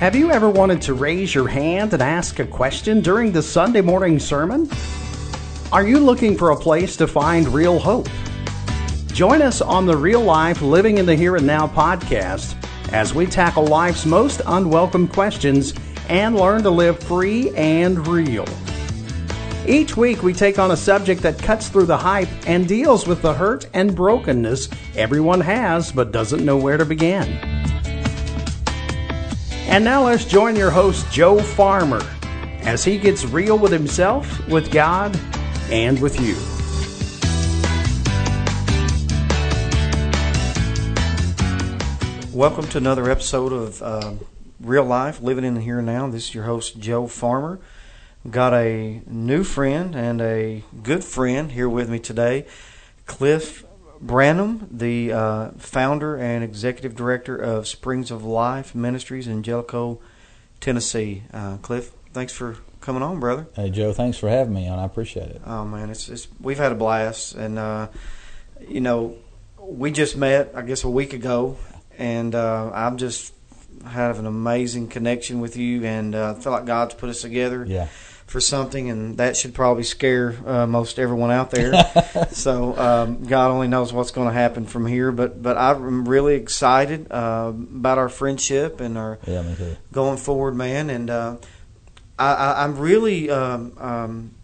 Have you ever wanted to raise your hand and ask a question during the Sunday morning sermon? Are you looking for a place to find real hope? Join us on the Real Life Living in the Here and Now podcast as we tackle life's most unwelcome questions and learn to live free and real. Each week, we take on a subject that cuts through the hype and deals with the hurt and brokenness everyone has but doesn't know where to begin. And now let's join your host, Joe Farmer, as he gets real with himself, with God, and with you. Welcome to another episode of uh, Real Life Living in the Here and Now. This is your host, Joe Farmer. Got a new friend and a good friend here with me today, Cliff Branham, the uh, founder and executive director of Springs of Life Ministries in Jellico, Tennessee. Uh, Cliff, thanks for coming on, brother. Hey, Joe, thanks for having me on. I appreciate it. Oh man, it's, it's we've had a blast, and uh, you know, we just met, I guess, a week ago, and uh, I'm just have an amazing connection with you, and uh, I feel like God's put us together. Yeah for something, and that should probably scare uh, most everyone out there. so um, God only knows what's going to happen from here. But but I'm really excited uh, about our friendship and our yeah, going forward, man. And uh, I, am really um, um,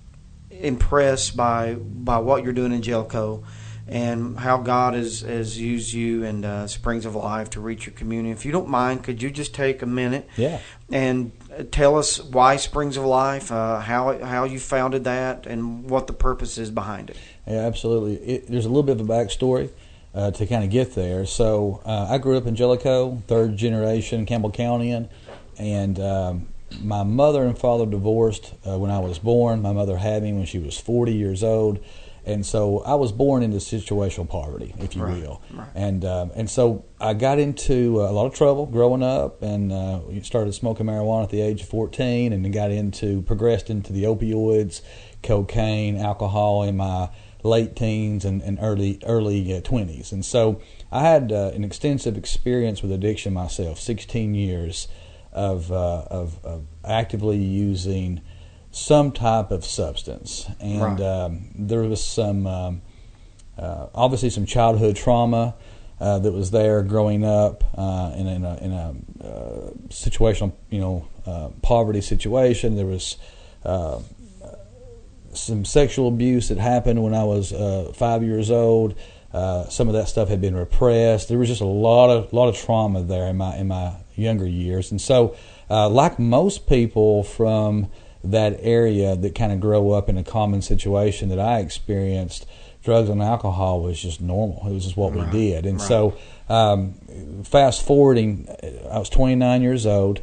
impressed by by what you're doing in Jellico and how God has, has used you and uh, Springs of Life to reach your community. If you don't mind, could you just take a minute yeah. and tell us why Springs of Life, uh, how how you founded that, and what the purpose is behind it? Yeah, absolutely. It, there's a little bit of a backstory. Uh, to kind of get there. So uh, I grew up in Jellico, third generation Campbell Countyan, and um, my mother and father divorced uh, when I was born. My mother had me when she was 40 years old and so I was born into situational poverty, if you right, will, right. and um, and so I got into a lot of trouble growing up, and uh, started smoking marijuana at the age of fourteen, and then got into progressed into the opioids, cocaine, alcohol in my late teens and, and early early uh, twenties, and so I had uh, an extensive experience with addiction myself, sixteen years of uh, of, of actively using some type of substance, and right. um, there was some um, uh, obviously some childhood trauma uh, that was there growing up uh, in, in, a, in a uh, situational, you know, uh, poverty situation. There was uh, some sexual abuse that happened when I was five years old. some of that stuff had been repressed. There was just a lot of lot of trauma there in my in my younger years, and so like most people from that area that kind of grow up in a common situation that I experienced, drugs and alcohol was just normal. It was just what right. we did. And right. so, um, fast forwarding, I was 29 years old.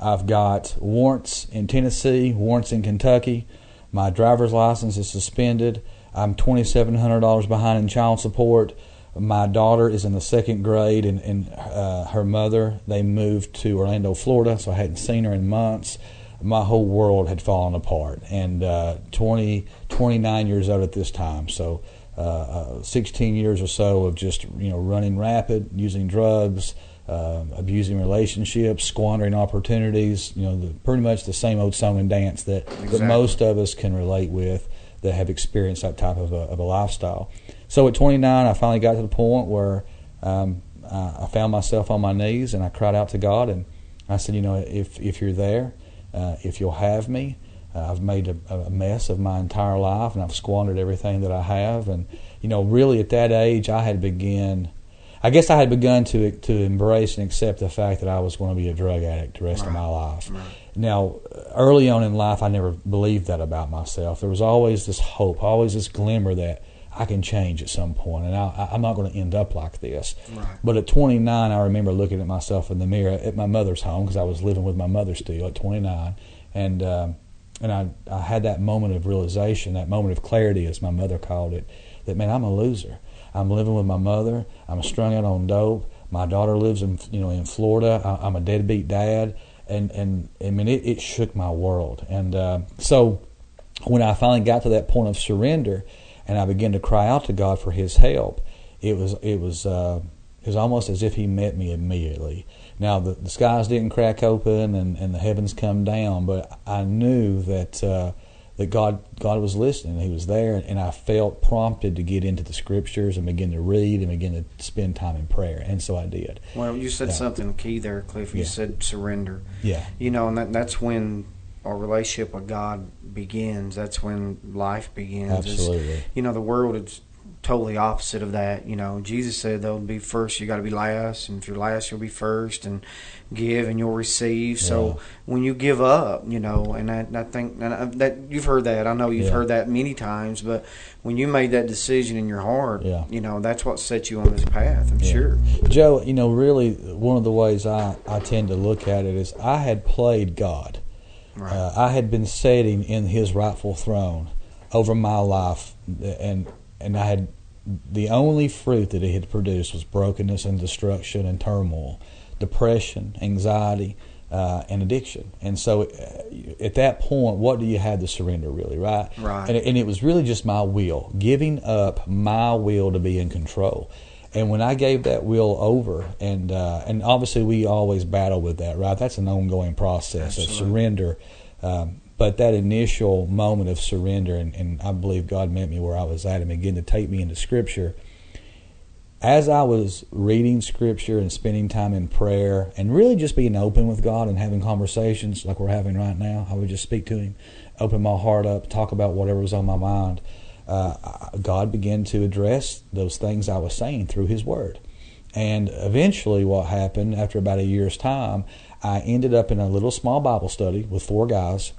I've got warrants in Tennessee, warrants in Kentucky. My driver's license is suspended. I'm $2,700 behind in child support. My daughter is in the second grade, and, and uh, her mother, they moved to Orlando, Florida, so I hadn't seen her in months my whole world had fallen apart. And uh, 20, 29 years old at this time, so uh, uh, 16 years or so of just you know running rapid, using drugs, uh, abusing relationships, squandering opportunities. You know, the, pretty much the same old song and dance that, exactly. that most of us can relate with that have experienced that type of a, of a lifestyle. So at 29, I finally got to the point where um, I found myself on my knees and I cried out to God and I said, you know, if if you're there, uh, if you'll have me. Uh, I've made a, a, mess of my entire life, and I've squandered everything that I have. And you know, really, at that age, I had begun. I guess I had begun to to embrace and accept the fact that I was going to be a drug addict the rest right. of my life. Right. Now, early on in life, I never believed that about myself. There was always this hope, always this glimmer that I can change at some point, and I, am not going to end up like this. Right. But at 29, I remember looking at myself in the mirror at my mother's home because I was living with my mother still at 29, and um, and I I had that moment of realization, that moment of clarity, as my mother called it, that man, I'm a loser. I'm living with my mother. I'm strung out on dope. My daughter lives in you know in Florida. I, am a deadbeat dad, and and I mean it, it shook my world. And uh, so when I finally got to that point of surrender and I began to cry out to God for His help. It was it was uh, It was almost as if He met me immediately. Now the, the skies didn't crack open and, and the heavens come down, but I knew that uh, that God God was listening. He was there, and I felt prompted to get into the scriptures and begin to read and begin to spend time in prayer, and so I did. Well, you said something key there, Cliff. You Yeah. said surrender. Yeah, You know, and that, that's when our relationship with God begins. That's when life begins. It's- absolutely. you know, the world is totally opposite of that. You know, Jesus said they'll be first, you got to be last, and if you're last, you'll be first, and give and you'll receive. So when you give up, you know, and I, I think and I, that you've heard that. I know you've Yeah. heard that many times, but when you made that decision in your heart, Yeah. you know, that's what set you on this path. I'm Yeah. sure. Joe, you know, really, one of the ways I, I tend to look at it is I had played God. Right. Uh, I had been sitting in His rightful throne over my life, and and I had the only fruit that He had produced was brokenness and destruction and turmoil, depression, anxiety, uh, and addiction. And so, uh, at that point, what do you have to surrender, really, right? Right. And, and it was really just my will, giving up my will to be in control. And when I gave that will over, and uh, and obviously we always battle with that, right? That's an ongoing process of surrender. Um, but that initial moment of surrender, and, and I believe God met me where I was at and began to take me into Scripture. As I was reading Scripture and spending time in prayer, and really just being open with God and having conversations like we're having right now, I would just speak to Him, open my heart up, talk about whatever was on my mind. Uh, God began to address those things I was saying through His Word. And eventually, what happened after about a year's time, I ended up in a little small Bible study with four guys.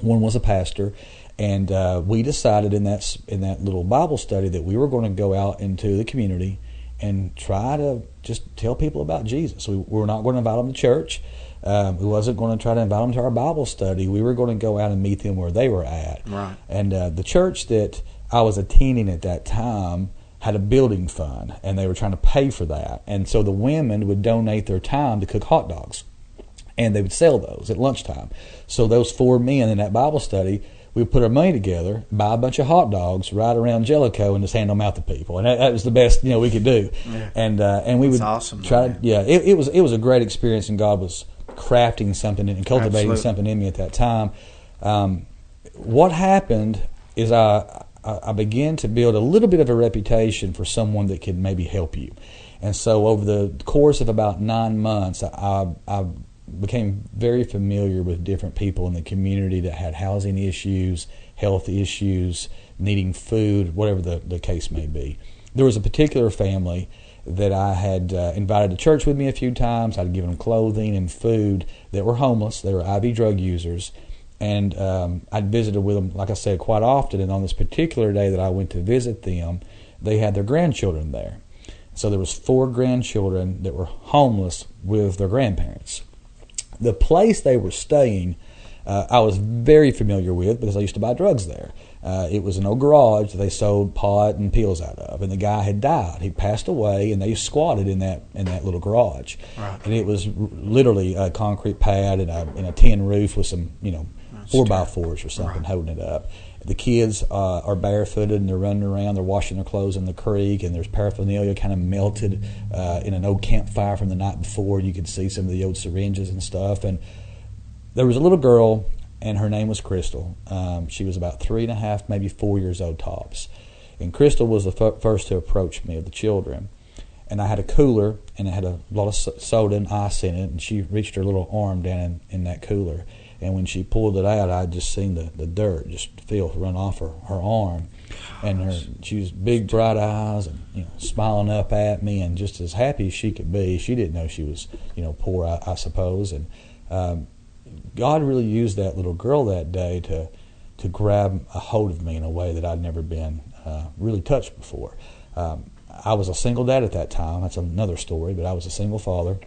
One was a pastor, and uh, we decided in that in that little Bible study that we were going to go out into the community and try to just tell people about Jesus. We were not going to invite them to church. Um, we wasn't going to try to invite them to our Bible study. We were going to go out and meet them where they were at. Right. And uh, the church that I was attending at that time had a building fund, and they were trying to pay for that. And so the women would donate their time to cook hot dogs, and they would sell those at lunchtime. So those four men in that Bible study, we put our money together, buy a bunch of hot dogs, ride around Jellico, and just hand them out to people. And that, that was the best you know we could do. Yeah. And uh, and we That's would awesome, try. man. Yeah, it, it was it was a great experience, and God was crafting something and cultivating Absolutely. something in me at that time. Um, what happened is I, I began to build a little bit of a reputation for someone that could maybe help you, and so over the course of about nine months, I, I became very familiar with different people in the community that had housing issues, health issues, needing food, whatever the, the case may be. There was a particular family that I had uh, invited to church with me a few times. I'd given them clothing and food that were homeless. They were IV drug users. And um, I'd visited with them, like I said, quite often. And on this particular day that I went to visit them, they had their grandchildren there. So there was four grandchildren that were homeless with their grandparents. The place they were staying, uh, I was very familiar with because I used to buy drugs there. Uh, it was an old garage that they sold pot and pills out of, and the guy had died. He passed away, and they squatted in that in that little garage. Right. And it was r- literally a concrete pad and a, and a tin roof with some, you know, That's four by fours or something Right. holding it up. The kids uh, are barefooted and they're running around. They're washing their clothes in the creek, and there's paraphernalia kind of melted uh, in an old campfire from the night before. You could see some of the old syringes and stuff. And there was a little girl, and her name was Crystal. Um, she was about three and a half, maybe four years old tops. And Crystal was the f- first to approach me of the children. And I had a cooler, and it had a lot of soda and ice in it. And she reached her little arm down in, in that cooler. And when she pulled it out, I'd just seen the, the dirt, just filth run off her, her arm. And her she was big, bright eyes, and you know, smiling up at me, and just as happy as she could be. She didn't know she was, you know, poor, I, I suppose. And um, God really used that little girl that day to to grab a hold of me in a way that I'd never been uh, really touched before. Um, I was a single dad at that time. That's another story, but I was a single father.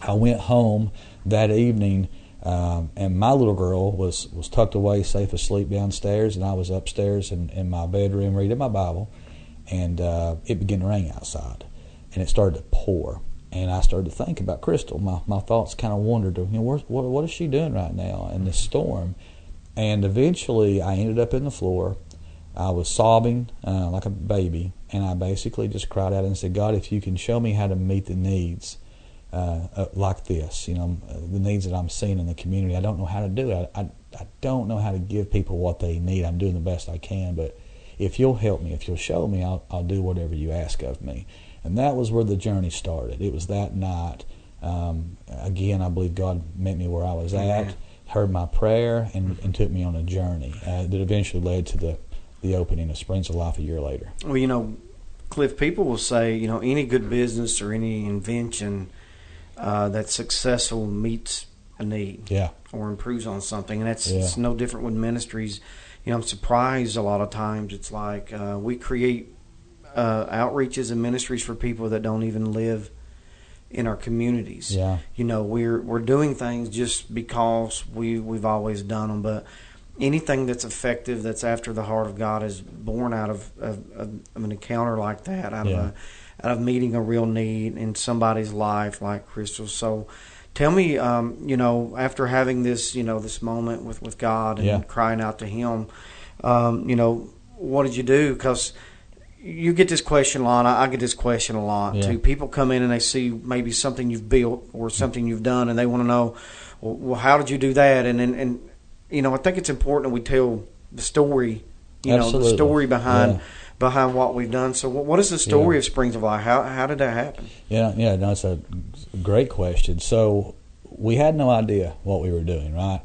I went home that evening, um, and my little girl was, was tucked away, safe asleep downstairs, and I was upstairs in, in my bedroom reading my Bible, and uh, it began to rain outside, and it started to pour. And I started to think about Crystal. My my thoughts kind of wandered to, you know, where's, what what is she doing right now in this storm? And eventually, I ended up in the floor. I was sobbing uh, like a baby, and I basically just cried out and said, God, if you can show me how to meet the needs uh, uh, like this, you know, the needs that I'm seeing in the community, I don't know how to do it. I, I, I don't know how to give people what they need. I'm doing the best I can, but if you'll help me, if you'll show me, I'll, I'll do whatever you ask of me. And that was where the journey started. It was that night. Um, again, I believe God met me where I was at, heard my prayer, and, and took me on a journey uh, that eventually led to the the opening of Springs of Life a year later. Well, you know, Cliff, people will say, you know, any good business or any invention uh, that's successful meets a need Yeah, or improves on something, and that's Yeah. it's no different with ministries. You know, I'm surprised a lot of times. It's like uh, we create uh, outreaches and ministries for people that don't even live in our communities. yeah, You know, we're we're doing things just because we we've always done them, but anything that's effective, that's after the heart of God, is born out of, of, of an encounter like that, out Yeah. of a, out of meeting a real need in somebody's life, like Crystal. So, tell me, um, you know, after having this, you know, this moment with with God and Yeah. crying out to Him, um, you know, what did you do? Because you get this question a lot. I I get this question a lot Yeah. too. People come in and they see maybe something you've built or something you've done, and they want to know, well, well, how did you do that? And, and and you know, I think it's important that we tell the story. You know, the story behind Yeah. behind what we've done. So, what what is the story Yeah. of Springs of Life? How how did that happen? yeah, yeah. No, it's a great question. So we had no idea what we were doing, right?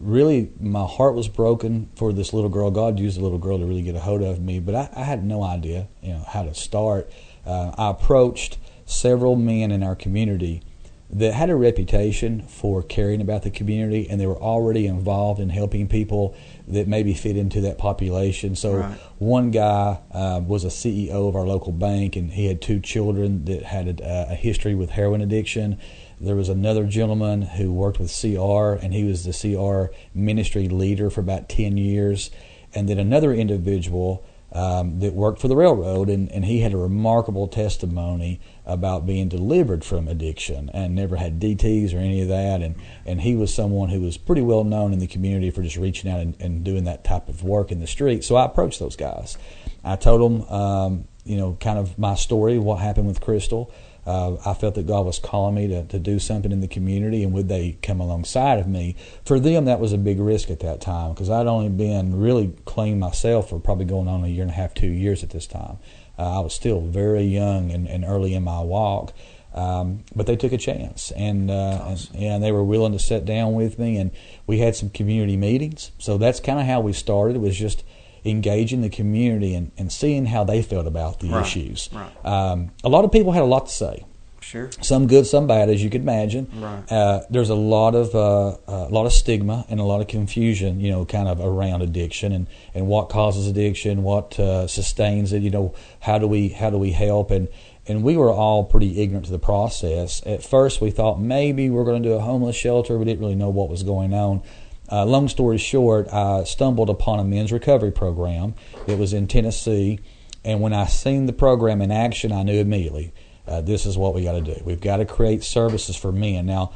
Really, my heart was broken for this little girl. God used the little girl to really get a hold of me, but I, I had no idea, you know, how to start. Uh, I approached several men in our community that had a reputation for caring about the community, and they were already involved in helping people that maybe fit into that population. So Right. one guy uh, was a CEO of our local bank, and he had two children that had a, a history with heroin addiction. There was another gentleman who worked with CR, and he was the CR ministry leader for about 10 years. And then another individual um, that worked for the railroad, and, and he had a remarkable testimony about being delivered from addiction and never had DTs or any of that. And, and he was someone who was pretty well known in the community for just reaching out and, and doing that type of work in the street. So I approached those guys. I told them, um, you know, kind of my story, what happened with Crystal. Uh, I felt that God was calling me to, to do something in the community, and would they come alongside of me? For them, that was a big risk at that time because I'd only been really clean myself for probably going on a year and a half, two years at this time. Uh, I was still very young and, and early in my walk, um, but they took a chance, and, uh, Awesome. and and they were willing to sit down with me, and we had some community meetings. So that's kind of how we started. It was just engaging the community and, and seeing how they felt about the Right, issues. right. Um, a lot of people had a lot to say Sure. some good, some bad, as you could imagine. Right. Uh, there's a lot of uh, a lot of stigma and a lot of confusion, you know, kind of around addiction and, and what causes addiction, what uh, sustains it. You know, how do we how do we help? And and we were all pretty ignorant to the process. At first, we thought maybe we're going to do a homeless shelter. We didn't really know what was going on. Uh, long story short, I stumbled upon a men's recovery program that was in Tennessee, and when I seen the program in action, I knew immediately uh, this is what we got to do. We've got to create services for men. Now,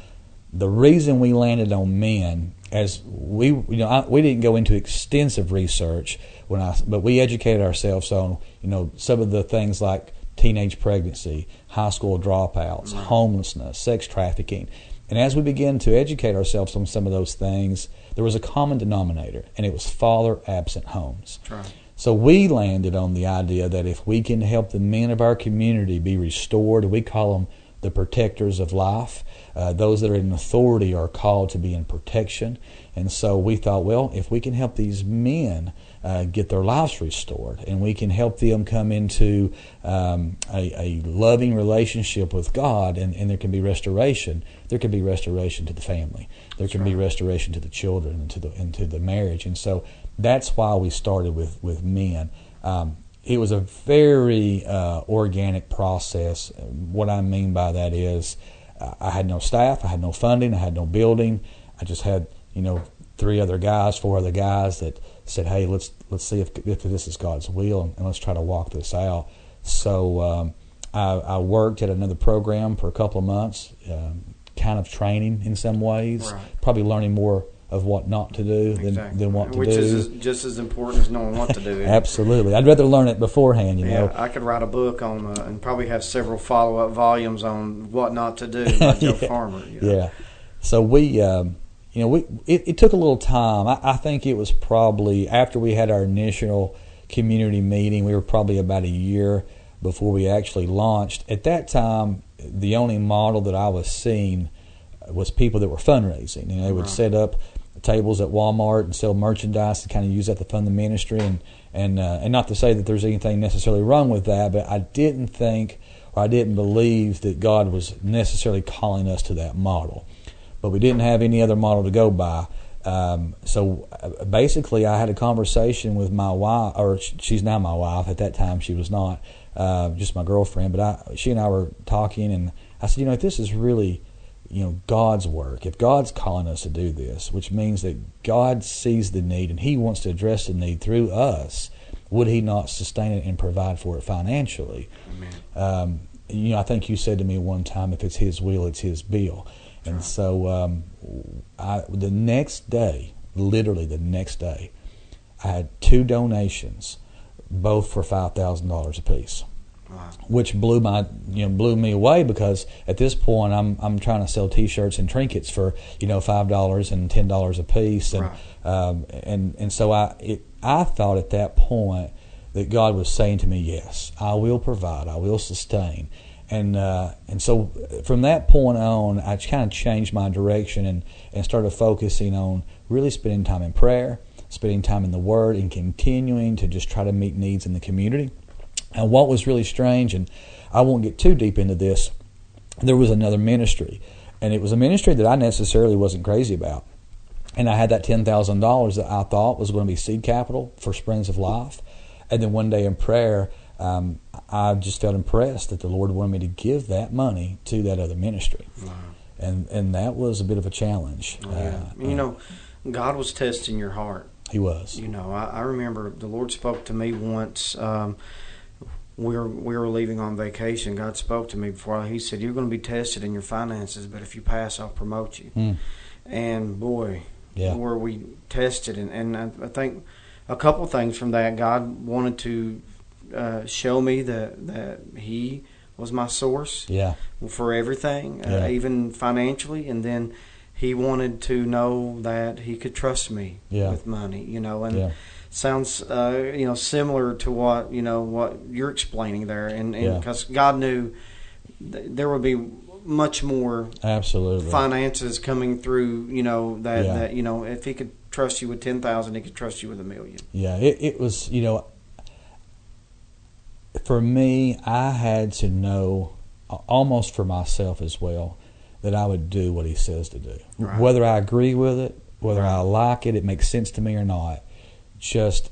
the reason we landed on men, as we you know, I, we didn't go into extensive research when I, but we educated ourselves on you know some of the things like teenage pregnancy, high school dropouts, homelessness, sex trafficking. And as we begin to educate ourselves on some of those things, there was a common denominator, and it was father absent homes. Right. So we landed on the idea that if we can help the men of our community be restored, we call them the protectors of life. Uh, those that are in authority are called to be in protection. And so we thought, well, if we can help these men uh, get their lives restored and we can help them come into um, a, a loving relationship with God and, and there can be restoration, there can be restoration to the family. There can be restoration to the children and to the, and to the marriage. And so that's why we started with, with men. Um, it was a very uh, organic process. What I mean by that is, I had no staff, I had no funding, I had no building. I just had, you know, three other guys, four other guys that said, "Hey, let's let's see if if this is God's will, and, and let's try to walk this out." So um, I, I worked at another program for a couple of months, um, kind of training in some ways, Right. probably learning more of what not to do than, Exactly. than what to Which do. Which is just as important as knowing what to do. Absolutely, I'd rather learn it beforehand. You Yeah, know, I could write a book on uh, and probably have several follow up volumes on what not to do by Joe Yeah. Farmer. you know. Yeah. So we, um, you know, we it, it took a little time. I, I think it was probably after we had our initial community meeting. We were probably about a year before we actually launched. At that time, the only model that I was seeing was people that were fundraising. You know, they would Right. set up tables at Walmart and sell merchandise to kind of use that to fund the ministry. And and uh, and not to say that there's anything necessarily wrong with that, but I didn't think or I didn't believe that God was necessarily calling us to that model. But we didn't have any other model to go by. Um, so uh, basically, I had a conversation with my wife, or she's now my wife. At that time, she was not uh, just my girlfriend. But I, she and I were talking, and I said, you know, this is really, you know, God's work, if God's calling us to do this, which means that God sees the need and He wants to address the need through us, would He not sustain it and provide for it financially? Amen. um, you know, I think you said to me one time, if it's His will, it's His bill. And Right. so, um, I, the next day, literally the next day, I had two donations, both for five thousand dollars apiece, Wow. which blew my, you know, blew me away because at this point I'm I'm trying to sell T-shirts and trinkets for you know five dollars and ten dollars a piece, and Right. um, and and so I it, I thought at that point that God was saying to me, "Yes, I will provide, I will sustain," and uh, and so from that point on, I kind of changed my direction and and started focusing on really spending time in prayer, spending time in the Word, and continuing to just try to meet needs in the community. And what was really strange, and I won't get too deep into this, there was another ministry, and it was a ministry that I necessarily wasn't crazy about and I had that ten thousand dollars that I thought was going to be seed capital for Springs of Life. And then one day in prayer, um, I just felt impressed that the Lord wanted me to give that money to that other ministry, Wow. and and that was a bit of a challenge. Oh, yeah. Uh, you know, God was testing your heart. he was. You know, I, I remember the Lord spoke to me once. Um, we were we were leaving on vacation. God spoke to me before. He said, "You're going to be tested in your finances, but if you pass, I'll promote you." Mm, And boy, yeah, were we tested. And, and I, I think a couple things from that, God wanted to uh, show me that that He was my source yeah, for everything, Yeah. uh, even financially, and then He wanted to know that He could trust me Yeah. with money. You know, and yeah, sounds uh, you know similar to what you know what you're explaining there, and Yeah. because God knew th- there would be much more absolutely. finances coming through. You know that Yeah. that you know if He could trust you with ten thousand, He could trust you with a million. Yeah, it, it was, you know, for me, I had to know, almost for myself as well, that I would do what he says to do. Right. Whether I agree with it, whether I like it, it makes sense to me or not, just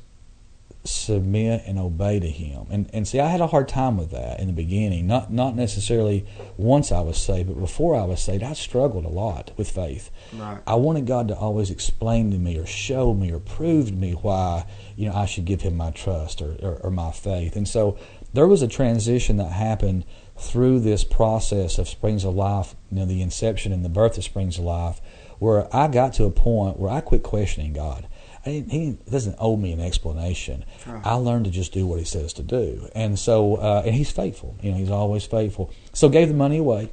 submit and obey to him. And and see, I had a hard time with that in the beginning. Not not necessarily once I was saved, but before I was saved, I struggled a lot with faith. Right. I wanted God to always explain to me or show me or prove to me why you know I should give Him my trust or, or, or my faith. And so there was a transition that happened through this process of Springs of Life, you know, the inception and the birth of Springs of Life, where I got to a point where I quit questioning God. I didn't, he doesn't owe me an explanation. Right. I learned to just do what He says to do, and so uh, and He's faithful. You know, He's always faithful. So gave the money away,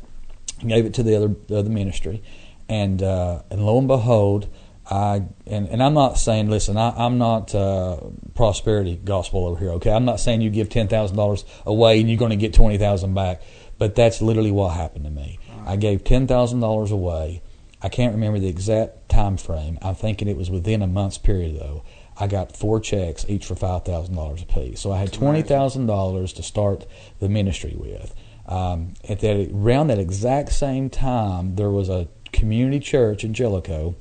gave it to the other the other ministry, and uh, and lo and behold, I and, and I'm not saying listen, I, I'm not uh, prosperity gospel over here. Okay, I'm not saying you give ten thousand dollars away and you're going to get twenty thousand back, but that's literally what happened to me. I gave ten thousand dollars away. I can't remember the exact time frame. I'm thinking it was within a month's period though. I got four checks, each for five thousand dollars apiece. So I had twenty thousand dollars to start the ministry with. Um, at that around that exact same time, there was a community church in Jellico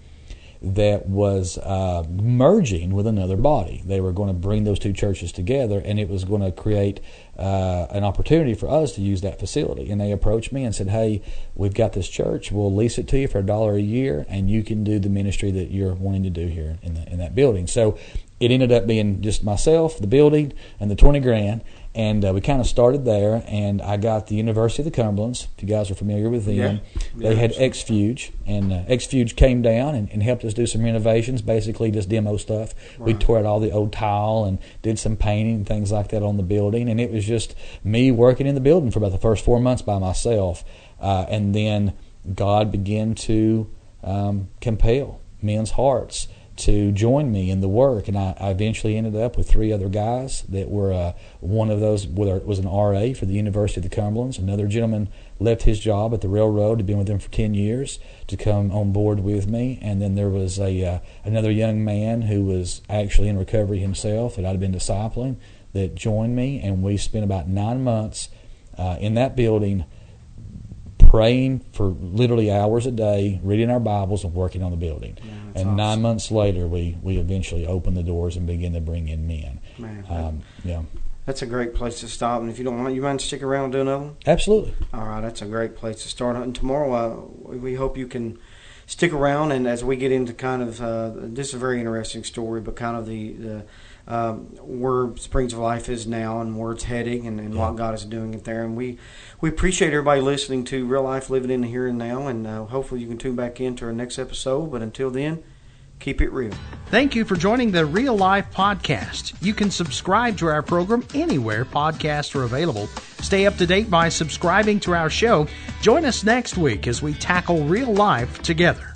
that was uh, merging with another body. They were going to bring those two churches together, and it was going to create uh, an opportunity for us to use that facility. And they approached me and said, "Hey, we've got this church. We'll lease it to you for a dollar a year, and you can do the ministry that you're wanting to do here in the, in that building." So it ended up being just myself, the building, and the twenty grand. And uh, we kind of started there. And I got the University of the Cumberlands. If you guys are familiar with them, Yeah. they Yeah, had. Xfuge, and uh, Xfuge came down and, and helped us do some renovations, basically just demo stuff. We tore out all the old tile and did some painting and things like that on the building. And it was just me working in the building for about the first four months by myself. Uh, and then God began to um, compel men's hearts to join me in the work, and I, I eventually ended up with three other guys that were uh, one of those was an RA for the University of the Cumberlands. Another gentleman left his job at the railroad, had been with them for ten years, to come on board with me, and then there was a uh, another young man who was actually in recovery himself that I'd been discipling that joined me, and we spent about nine months uh, in that building praying for literally hours a day, reading our Bibles and working on the building. Yeah, and that's nine months later, we, we eventually opened the doors and began to bring in men. Man, Um, yeah, that's a great place to stop. And if you don't mind, you mind stick around and do another one? absolutely. All right, that's a great place to start. And tomorrow, uh, we- we hope you can stick around. And as we get into kind of uh, this is a very interesting story, but kind of the, the um, where Springs of Life is now and where it's heading, and, and Yeah. what God is doing it there. And we we appreciate everybody listening to Real Life Living in the Here and Now. And uh, hopefully, you can tune back in to our next episode. But until then, keep it real. Thank you for joining the Real Life Podcast. You can subscribe to our program anywhere podcasts are available. Stay up to date by subscribing to our show. Join us next week as we tackle real life together.